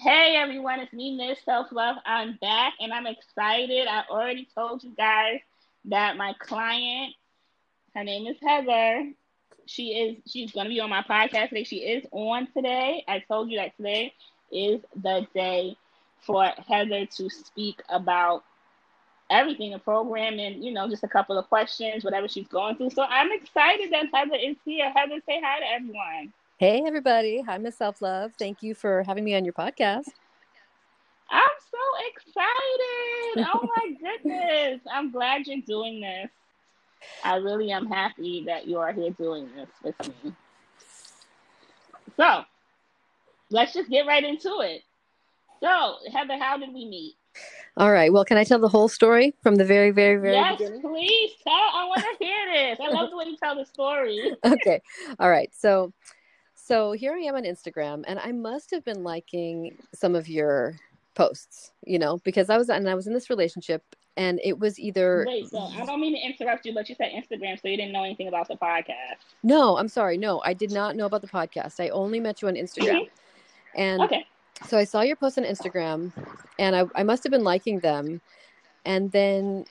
Hey everyone, it's me, Miss Self Love. I'm back and I'm excited. I already told you guys that my client, her name is Heather. She is she's gonna be on my podcast today. She is on today. I told you that today is the day for Heather to speak about everything, the program, and you know, just a couple of questions, whatever she's going through. So I'm excited that Heather is here. Heather, say hi to everyone. Hey, everybody. Hi, Miss Self Love. Thank you for having me on your podcast. I'm so excited. Oh my goodness. I'm glad you're doing this. I really am happy that you are here doing this with me. So, let's just get right into it. So, Heather, how did we meet? All right. Well, can I tell the whole story from the very, very, very yes, beginning? please tell. I want to hear this. I love the way you tell the story. okay. All right. So, so here I am on Instagram, and I must have been liking some of your posts, you know, because I was and I was in this relationship, and it was either. Wait, so I don't mean to interrupt you, but you said Instagram, so you didn't know anything about the podcast. No, I'm sorry. No, I did not know about the podcast. I only met you on Instagram, and Okay. so I saw your post on Instagram, and I, I must have been liking them, and then.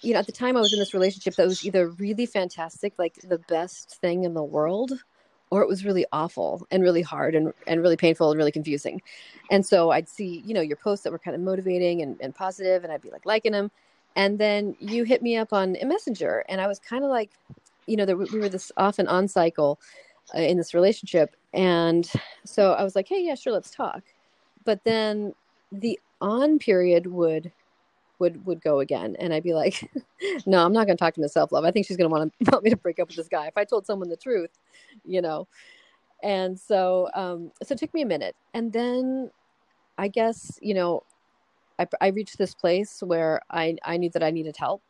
You know, at the time I was in this relationship that was either really fantastic, like the best thing in the world, or it was really awful and really hard and, and really painful and really confusing. And so I'd see, you know, your posts that were kind of motivating and, and positive, and I'd be like liking them. And then you hit me up on a messenger, and I was kind of like, you know, there, we were this off and on cycle uh, in this relationship. And so I was like, hey, yeah, sure, let's talk. But then the on period would would would go again. And i'd be like no i'm not going to talk to myself self love i think she's going to want to want me to break up with this guy. If i told someone the truth you know? And so um so it took me a minute. And then i guess you know i i reached this place where i i knew that i needed help.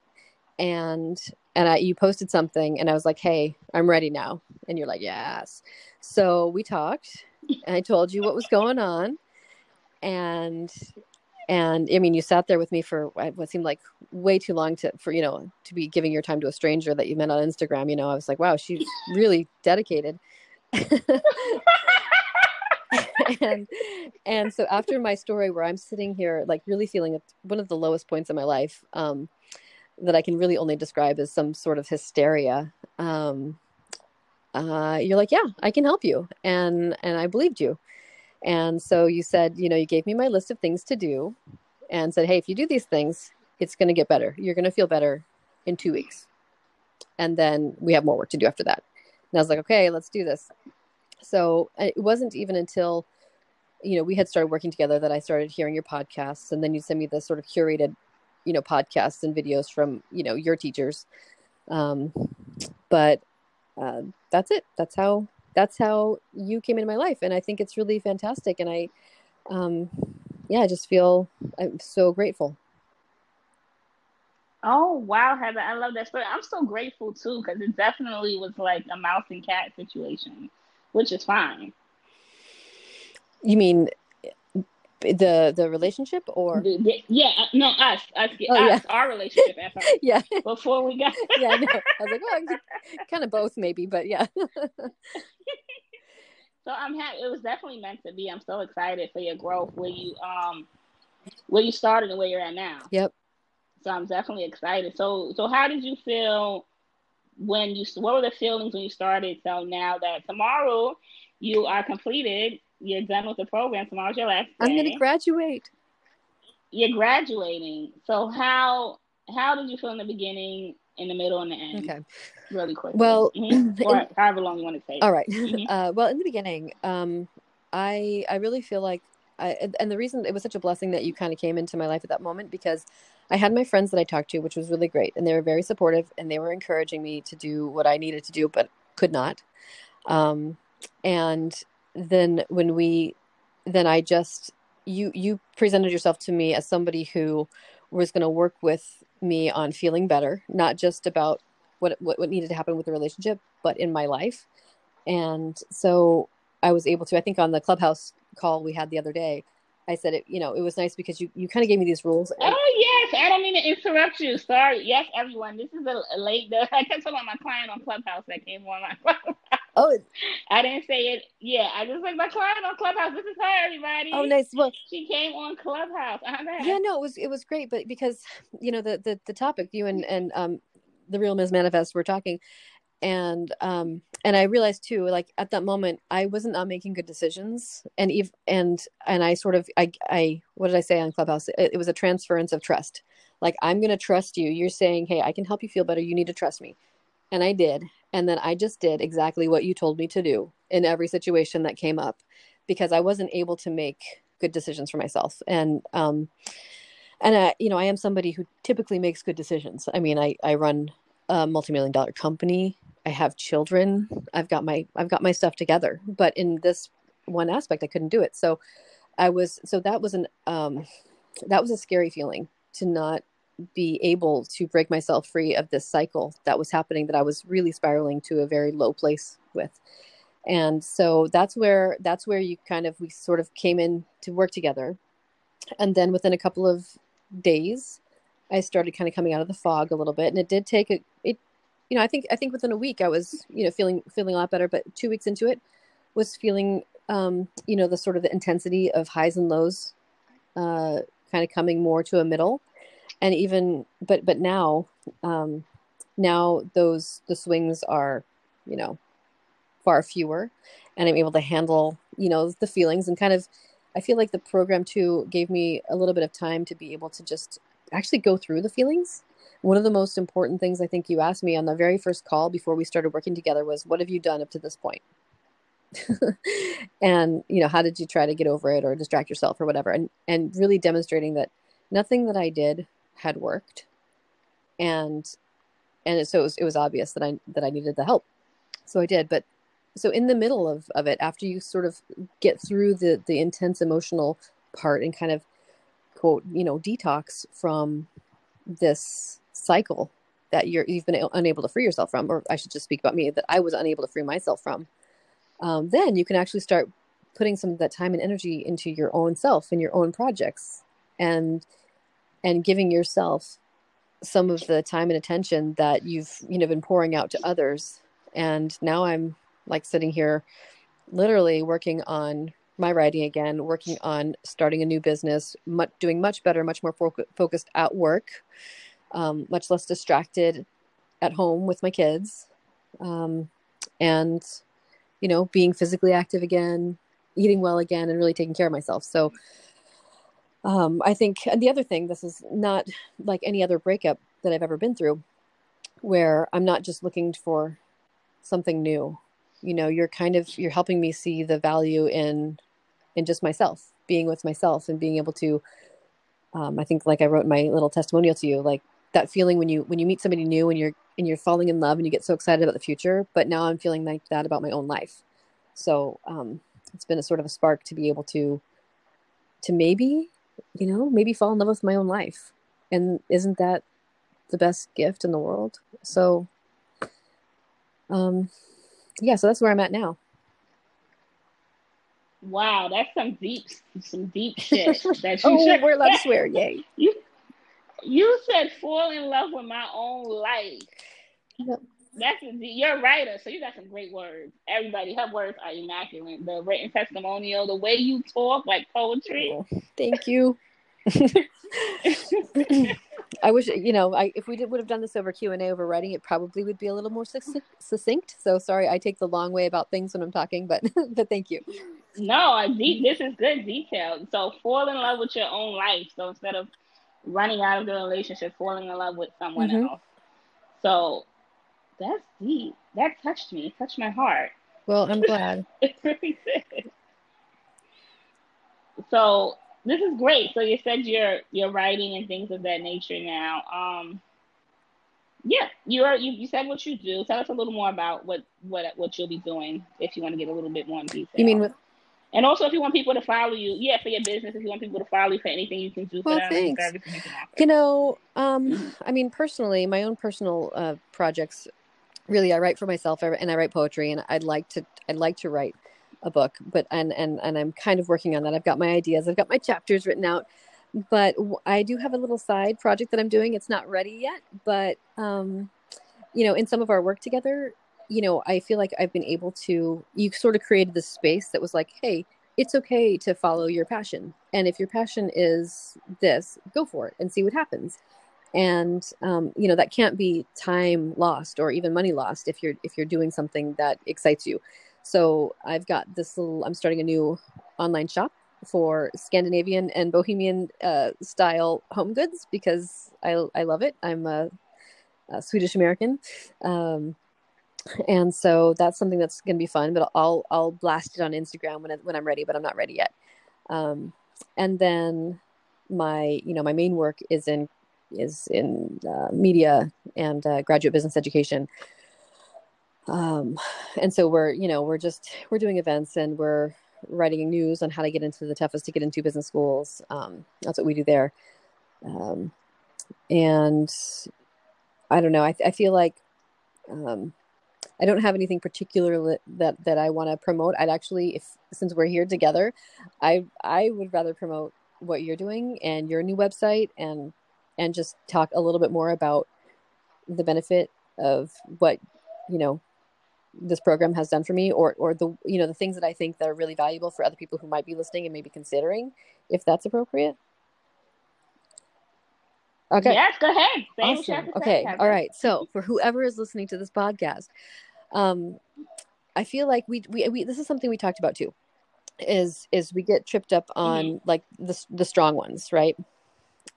And and I, you posted something and i was like hey i'm ready now. And you're like yes. So we talked. And i told you what was going on. And and i mean you sat there with me for what seemed like way too long to for you know to be giving your time to a stranger that you met on instagram you know i was like wow she's really dedicated. And and so after my story where i'm sitting here like really feeling one of the lowest points in my life um that i can really only describe as some sort of hysteria um uh you're like yeah i can help you. And and i believed you and so you said, you know, you gave me my list of things to do and said, hey, if you do these things, it's going to get better. You're going to feel better in two weeks. And then we have more work to do after that. And I was like, okay, let's do this. So it wasn't even until, you know, we had started working together that I started hearing your podcasts. And then you send me the sort of curated, you know, podcasts and videos from, you know, your teachers. Um, but uh, that's it. That's how that's how you came into my life and i think it's really fantastic and i um yeah i just feel i'm so grateful Oh wow, Heather, I love that story. I'm so grateful too because it definitely was like a mouse and cat situation, which is fine. you mean the the relationship or The- Yeah, uh, no, us, us, Oh, us, yeah. our relationship yeah before we got. yeah I. I was like well kind of both maybe but yeah So I'm happy. It was definitely meant to be. I'm so excited for your growth, where you um, where you started and where you're at now. yep So I'm definitely excited. So so how did you feel when you? What were the feelings when you started? So now that tomorrow you are completed, you're done with the program. Tomorrow's your last day. i'm gonna graduate you're graduating. So how how did you feel in the beginning, in the middle, and the end? okay Really quick. Well, or however long you want to take. All right. Mhm. Uh, well, in the beginning, um, I I really feel like I and- and the reason it was such a blessing that you kind of came into my life at that moment because I had my friends that I talked to, which was really great, and they were very supportive and they were encouraging me to do what I needed to do, but could not. Um, and then when we, then I just you you presented yourself to me as somebody who was going to work with me on feeling better, not just about what, what what needed to happen with the relationship, but in my life. And so I was able to. I think on the clubhouse call we had the other day, I said it. You know, it was nice because you you kind of gave me these rules. and- Oh yes, I don't mean to interrupt you. Sorry. Yes, everyone. This is a, late. I kept telling my client on Clubhouse that came on my. Oh, I didn't say it. Yeah, I just like my client on Clubhouse. This is her, everybody. Oh, nice. Well, she came on Clubhouse. Yeah, no, it was it was great, but because you know the the the topic you and and um the real Ms. Manifest were talking, and um and I realized too, like at that moment, I wasn't not making good decisions, and eve and and I sort of I I what did I say on Clubhouse? It, it was a transference of trust. Like I'm going to trust you. You're saying, hey, I can help you feel better. You need to trust me, and I did and then I just did exactly what you told me to do in every situation that came up because I wasn't able to make good decisions for myself. And, um, and I, you know, I am somebody who typically makes good decisions. I mean, I, I run a multi-million dollar company. I have children. I've got my, I've got my stuff together, but in this one aspect, I couldn't do it. So I was, so that was an, um, that was a scary feeling to not be able to break myself free of this cycle that was happening that I was really spiraling to a very low place with. And so that's where that's where you kind of we sort of came in to work together. And then within a couple of days, I started kind of coming out of the fog a little bit. And it did take a it you know, I think I think within a week I was, you know, feeling feeling a lot better, but 2 weeks into it was feeling um, you know, the sort of the intensity of highs and lows uh kind of coming more to a middle and even but but now um now those the swings are you know far fewer and i'm able to handle you know the feelings and kind of i feel like the program too gave me a little bit of time to be able to just actually go through the feelings. One of the most important things i think you asked me on the very first call before we started working together was what have you done up to this point? And you know how did you try to get over it or distract yourself or whatever? And and really demonstrating that nothing that i did had worked. And and so it was, it was obvious that i that i needed the help. So i did. But so in the middle of, of it after you sort of get through the the intense emotional part and kind of quote you know detox from this cycle that you're you've been unable to free yourself from or i should just speak about me that i was unable to free myself from um, then you can actually start putting some of that time and energy into your own self and your own projects. And and giving yourself some of the time and attention that you've you know been pouring out to others. And now i'm like sitting here literally working on my writing again working on starting a new business much, doing much better much more fo- focused at work um, much less distracted at home with my kids um, and you know being physically active again eating well again and really taking care of myself. So um, I think the other thing, this is not like any other breakup that I've ever been through, where I'm not just looking for something new. You know, you're kind of you're helping me see the value in in just myself, being with myself, and being able to. Um, I think, like I wrote my little testimonial to you, like that feeling when you when you meet somebody new and you're and you're falling in love and you get so excited about the future. But now I'm feeling like that about my own life. So um, it's been a sort of a spark to be able to to maybe you know, maybe fall in love with my own life. And isn't that the best gift in the world? So, um, yeah, so that's where I'm at now. Wow, that's some deep, some deep shit. That you oh, we're allowed to swear, yay! You, you said fall in love with my own life. Yep. That's you're a writer, so you got some great words. Everybody, her words are immaculate. The written testimonial, the way you talk, like poetry. Thank you. I wish you know, I if we did, would have done this over Q and A over writing, it probably would be a little more succinct. So sorry, I take the long way about things when I'm talking, but but thank you. No, this is good detail. So fall in love with your own life. So instead of running out of the relationship, falling in love with someone mm-hmm. else. So that's deep. That touched me. It touched my heart. Well, I'm glad. it really did. So this is great. So you said you're you're writing and things of that nature now. Um, yeah, you're you, you said what you do. Tell us a little more about what what what you'll be doing if you want to get a little bit more in detail. You mean with and also, if you want people to follow you, yeah, for your business, if you want people to follow you for anything you can do for well, them, thanks. You, you, know, um, I mean, personally, my own personal uh, projects really i write for myself and i write poetry and i'd like to i'd like to write a book but and and and i'm kind of working on that i've got my ideas i've got my chapters written out but i do have a little side project that i'm doing it's not ready yet but um you know in some of our work together you know, I feel like I've been able to, you sort of created this space that was like, hey, it's okay to follow your passion. And if your passion is this, go for it and see what happens. And um, you know that can't be time lost or even money lost if you're if you're doing something that excites you. So I've got this little. I'm starting a new online shop for Scandinavian and Bohemian uh, style home goods because I I love it. I'm a, a Swedish American. Um, and so that's something that's going to be fun but i'll i'll blast it on instagram when, I, when i'm ready but i'm not ready yet um, and then my you know my main work is in is in uh, media and uh, graduate business education. Um, and so we're you know we're just we're doing events and we're writing news on how to get into the toughest to get into business schools. Um, that's what we do there. Um, and i don't know i, I feel like um, I don't have anything particular that that I want to promote. I'd actually, if since we're here together, I I would rather promote what you're doing and your new website and and just talk a little bit more about the benefit of what you know this program has done for me or or the you know the things that I think that are really valuable for other people who might be listening and maybe considering if that's appropriate. Okay. Yes, go ahead. awesome. okay. All right. So for whoever is listening to this podcast, um, I feel like we, we, we, this is something we talked about too, is, is we get tripped up on mm-hmm. like the, the strong ones, right?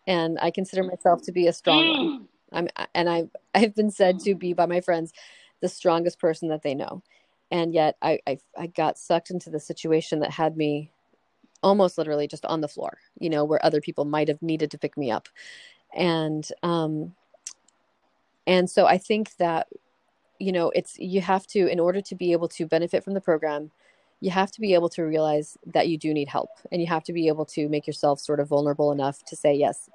And I consider myself to be a strong mm. one. I'm, and I, I've been said to be by my friends, the strongest person that they know. And yet I, I, I got sucked into the situation that had me almost literally just on the floor, you know, where other people might have needed to pick me up and um and so i think that you know it's you have to in order to be able to benefit from the program you have to be able to realize that you do need help and you have to be able to make yourself sort of vulnerable enough to say yes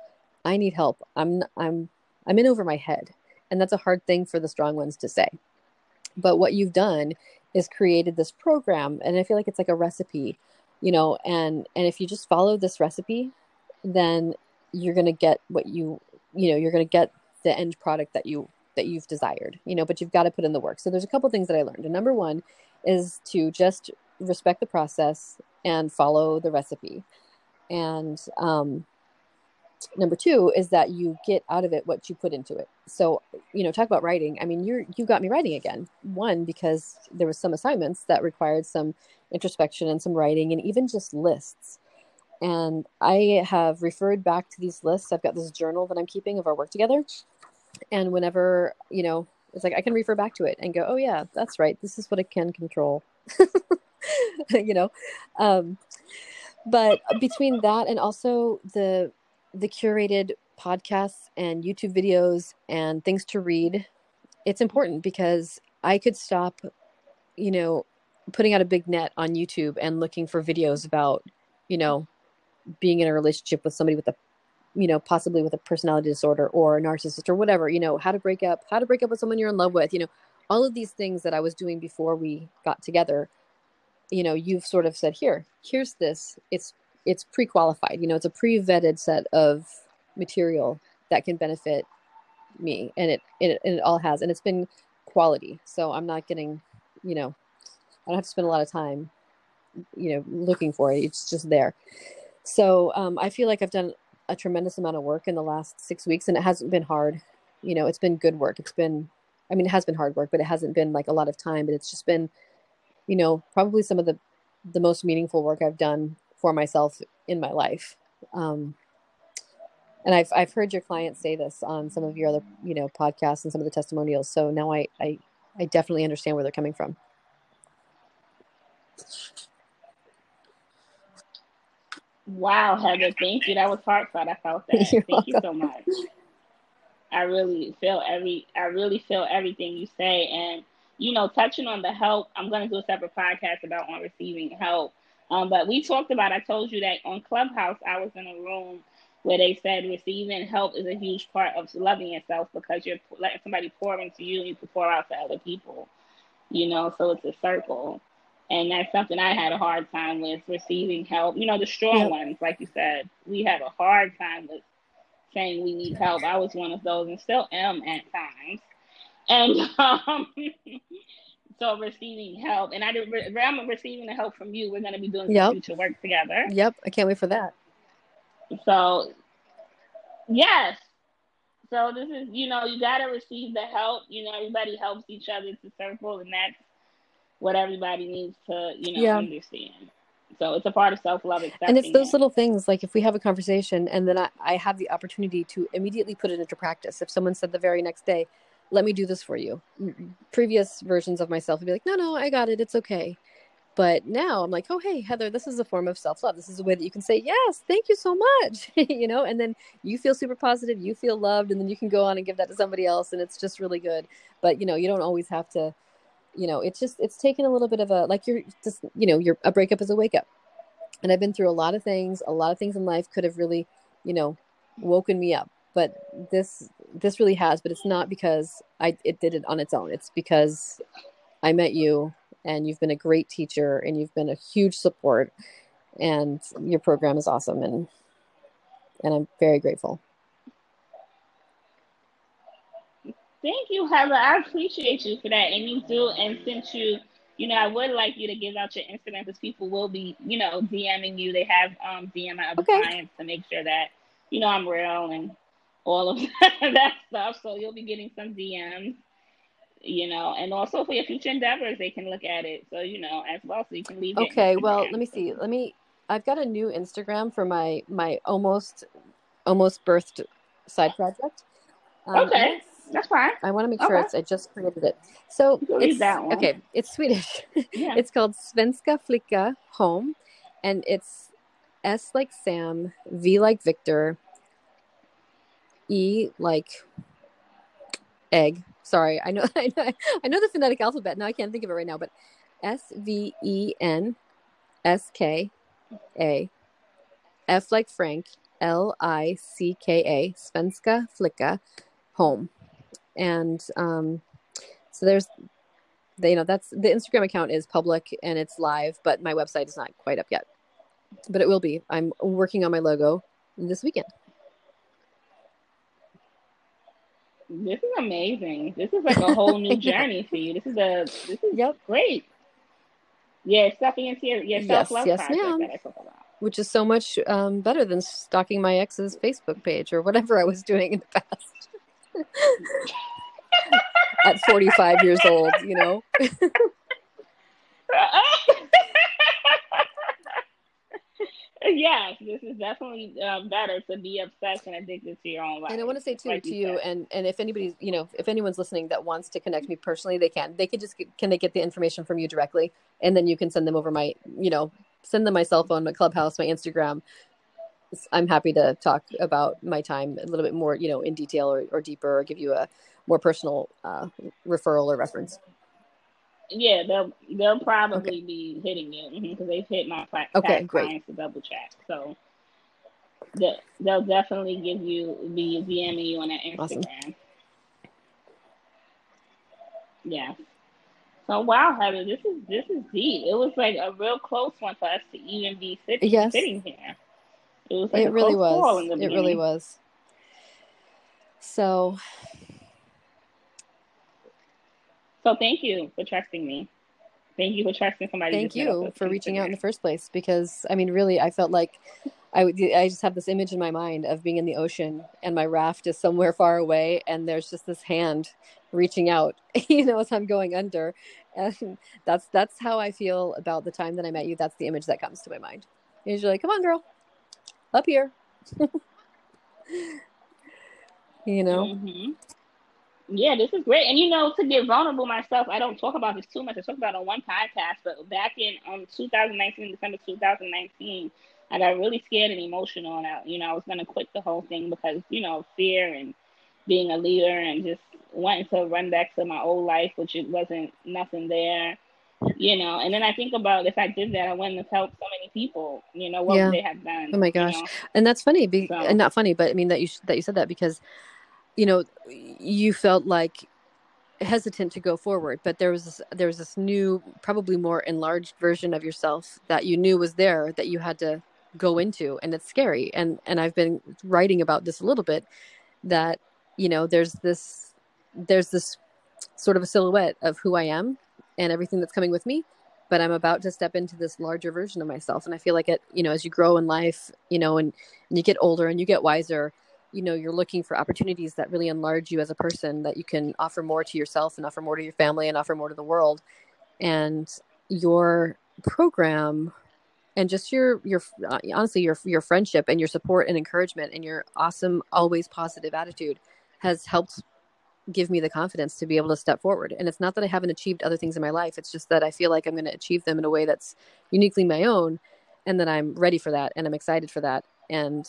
i need help. I'm i'm i'm in over my head. And that's a hard thing for the strong ones to say. But what you've done is created this program and i feel like it's like a recipe you know and and if you just follow this recipe then you're going to get what you you know you're going to get the end product that you that you've desired you know but you've got to put in the work. So there's a couple things that i learned. And number one is to just respect the process and follow the recipe and um, number two is that you get out of it what you put into it so you know talk about writing i mean you're you got me writing again one because there was some assignments that required some introspection and some writing and even just lists and I have referred back to these lists. I've got this journal that I'm keeping of our work together. And whenever, you know, it's like I can refer back to it and go, oh, yeah, that's right. This is what I can control. you know? Um, but between that and also the the curated podcasts and YouTube videos and things to read, it's important because I could stop, you know, putting out a big net on YouTube and looking for videos about, you know, being in a relationship with somebody with a you know possibly with a personality disorder or a narcissist or whatever you know how to break up how to break up with someone you're in love with you know all of these things that i was doing before we got together you know you've sort of said here here's this it's it's pre-qualified you know it's a pre-vetted set of material that can benefit me and it, it and it all has and it's been quality so i'm not getting you know i don't have to spend a lot of time you know looking for it it's just there so um, I feel like I've done a tremendous amount of work in the last six weeks, and it hasn't been hard. You know, it's been good work. It's been, I mean, it has been hard work, but it hasn't been like a lot of time. But it's just been, you know, probably some of the the most meaningful work I've done for myself in my life. Um, and I've I've heard your clients say this on some of your other you know podcasts and some of the testimonials. So now I I, I definitely understand where they're coming from. Wow, Heather, thank you. That was heartfelt. I felt that. You're thank welcome. you so much. I really feel every I really feel everything you say and you know, touching on the help, I'm gonna do a separate podcast about on receiving help. Um, but we talked about I told you that on Clubhouse I was in a room where they said receiving help is a huge part of loving yourself because you're letting somebody pour into you and you can pour out to other people. You know, so it's a circle. And that's something I had a hard time with receiving help. You know, the strong yeah. ones, like you said, we have a hard time with saying we need help. I was one of those and still am at times. And um, so receiving help, and I I'm receiving the help from you. We're going to be doing yep. future work together. Yep, I can't wait for that. So, yes. So this is, you know, you got to receive the help. You know, everybody helps each other to circle, and that's what everybody needs to, you know, yeah. understand. So it's a part of self love. And it's those it. little things like if we have a conversation and then I, I have the opportunity to immediately put it into practice. If someone said the very next day, let me do this for you. Previous versions of myself would be like, no, no, I got it. It's okay. But now I'm like, oh, hey, Heather, this is a form of self love. This is a way that you can say, yes, thank you so much. you know, and then you feel super positive, you feel loved, and then you can go on and give that to somebody else. And it's just really good. But, you know, you don't always have to you know it's just it's taken a little bit of a like you're just you know you're a breakup is a wake up and i've been through a lot of things a lot of things in life could have really you know woken me up but this this really has but it's not because i it did it on its own it's because i met you and you've been a great teacher and you've been a huge support and your program is awesome and and i'm very grateful Thank you, Heather. I appreciate you for that. And you do. And since you, you know, I would like you to give out your Instagram because people will be, you know, DMing you. They have um DM other okay. clients to make sure that, you know, I'm real and all of that stuff. So you'll be getting some DMs, you know, and also for your future endeavors, they can look at it. So, you know, as well. So you can leave Okay, well, let me see. Let me I've got a new Instagram for my my almost almost birthed side project. Um, okay. That's fine. I want to make sure okay. it's. I just created it. So it's that one. okay. It's Swedish. Yeah. it's called Svenska Flicka Home, and it's S like Sam, V like Victor, E like egg. Sorry, I know, I know, I know the phonetic alphabet. Now I can't think of it right now, but S V E N S K A. F like Frank L I C K A Svenska Flicka Home. And um, so there's the, you know that's the instagram account is public and it's live but my website is not quite up yet. But it will be. I'm working on my logo this weekend this is amazing this is like a whole new journey for you this is a this is yep. great yeah stepping into your, your self-love yes, yes, ma'am. which is so much um, better than stalking my ex's facebook page or whatever i was doing in the past at 45 years old, you know? yes, this is definitely uh, better to be obsessed and addicted to your own life. And I want to say too like to you, and and if anybody's, you know, if anyone's listening that wants to connect me personally, they can. They can just get, can they get the information from you directly, and then you can send them over my, you know, send them my cell phone, my clubhouse, my Instagram, I'm happy to talk about my time a little bit more, you know, in detail or, or deeper, or give you a more personal uh, referral or reference. Yeah, they'll they'll probably okay. be hitting you because mm-hmm, they've hit my pla- okay, great. clients to double check. So they, they'll definitely give you be DMing you on that Instagram. Awesome. Yeah. So wow, Heather, this is this is deep. It was like a real close one for us to even be sitting yes. sitting here. It was like it really was. It really was. So. So thank you for trusting me. Thank you for trusting somebody. Thank you for reaching out in the first place because I mean, really, I felt like I would I just have this image in my mind of being in the ocean and my raft is somewhere far away and there's just this hand reaching out, you know, as I'm going under, and that's that's how I feel about the time that I met you. That's the image that comes to my mind. Usually, like, come on, girl, up here. you know? Mm-hmm. Yeah, this is great. And you know, to get vulnerable myself, I don't talk about this too much. I talk about it on one podcast, but back in um 2019, December 2019, I got really scared and emotional, and I, you know, I was gonna quit the whole thing because you know fear and being a leader and just wanting to run back to my old life, which it wasn't nothing there you know and then i think about if i did that i wouldn't have helped so many people you know what yeah. would they have done oh my gosh you know? and that's funny be, so. and not funny but i mean that you that you said that because you know you felt like hesitant to go forward but there was this, there was this new probably more enlarged version of yourself that you knew was there that you had to go into and it's scary and and i've been writing about this a little bit that you know there's this there's this sort of a silhouette of who I am and everything that's coming with me. But I'm about to step into this larger version of myself. And I feel like it, you know, as you grow in life, you know, and, and you get older and you get wiser, you know, you're looking for opportunities that really enlarge you as a person, that you can offer more to yourself and offer more to your family and offer more to the world. And your program and just your your uh, honestly your your friendship and your support and encouragement and your awesome always positive attitude has helped give me the confidence to be able to step forward. And it's not that i haven't achieved other things in my life. It's just that i feel like i'm going to achieve them in a way that's uniquely my own and that i'm ready for that and i'm excited for that. And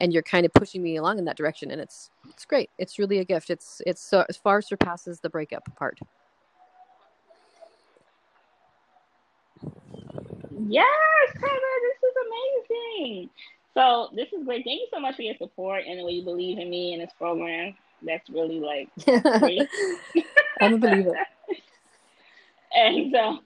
and you're kind of pushing me along in that direction and it's it's great it's really a gift it's it's so far surpasses the breakup part Yes, Heather, this is amazing. So this is great. Thank you so much for your support and the way you believe in me and this program. That's really like. I'm a believer. and so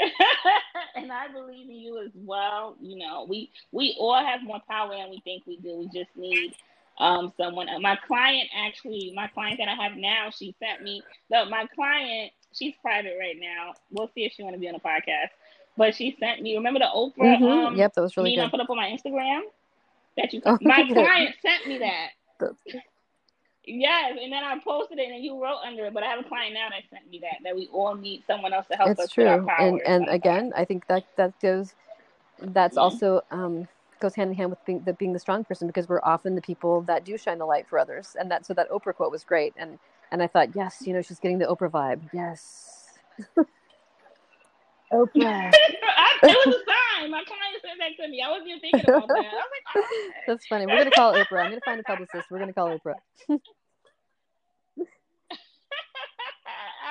and I believe in you as well. You know, we we all have more power than we think we do. We just need um someone. My client actually, my client that I have now, she sent me. No, my client, she's private right now. We'll see if she want to be on the podcast. But she sent me. Remember the Oprah? Mm-hmm. Um, yep, that was really good. I put up on my Instagram. That you, oh, my client sent me that. Yes, and then I posted it, and you wrote under it. But I have a client now that sent me that that we all need someone else to help it's us. It's true, and and again, I think that that goes. That's mm-hmm. also um, goes hand in hand with being the being the strong person because we're often the people that do shine the light for others, and that so that Oprah quote was great, and and I thought, yes, you know, she's getting the Oprah vibe. Yes. Oprah. I, it was a sign. My client said that to me. I wasn't even thinking about that. I was like, oh, That's funny. We're gonna call Oprah. I'm gonna find a publicist. We're gonna call Oprah.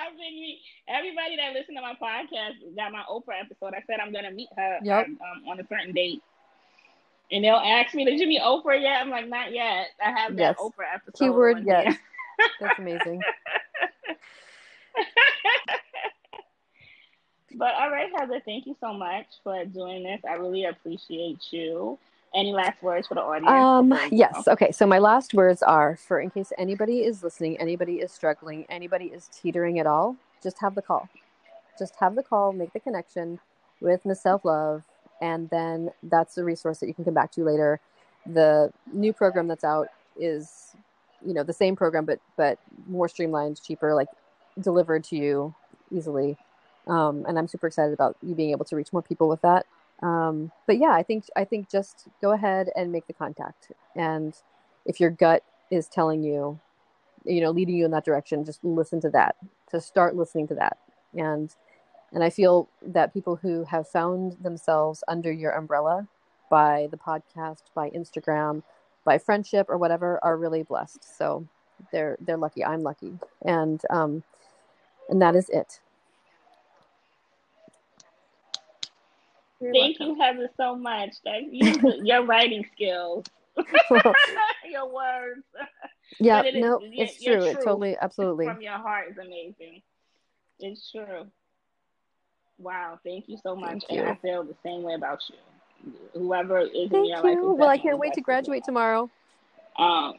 I've been everybody that listened to my podcast got my Oprah episode. I said I'm gonna meet her yep. um, on a certain date. And they'll ask me, "Did you meet Oprah yet?" I'm like, "Not yet. I have that yes. Oprah episode." Keyword yes. That's amazing. But all right, Heather, thank you so much for doing this. I really appreciate you. Any last words for the audience? Um, yes. Okay. So my last words are for in case anybody is listening, anybody is struggling, anybody is teetering at all, just have the call. Just have the call, make the connection with Miss Self Love, and then that's a resource that you can come back to later. The new program that's out is, you know, the same program but but more streamlined, cheaper, like delivered to you easily um, and I'm super excited about you being able to reach more people with that. Um, but yeah, I think I think just go ahead and make the contact, and if your gut is telling you, you know, leading you in that direction, just listen to that. To start listening to that, and and I feel that people who have found themselves under your umbrella by the podcast, by Instagram, by friendship or whatever are really blessed. So they're they're lucky. I'm lucky, and um, and that is it. You're Thank welcome. you, Heather, so much. Thank you. your writing skills, your words. Yeah, it no, is, it's true. It totally, absolutely. From your heart is amazing. It's true. Wow, thank you so much. Thank and you. I feel the same way about you. Whoever is thank in your you. life. Well, I can't wait to graduate tomorrow. Um,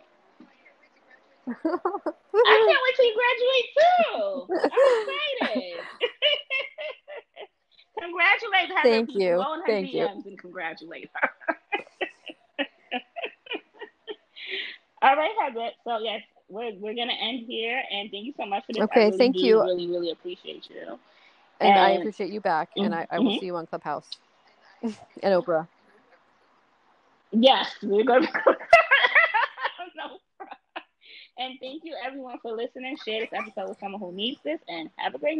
I can't wait till you graduate too. I'm excited. Congratulate her. Thank you. Go on her Thank DMs you. and congratulate her. All right, Heather. So yes, we're we're gonna end here, and thank you so much for this. Okay, really thank do, you. Really, really appreciate you. And, and I appreciate you back, mm-hmm. and I, I will mm-hmm. see you on Clubhouse and Oprah. Yes, we're gonna. and thank you everyone for listening. Share this episode with someone who needs this, and have a great.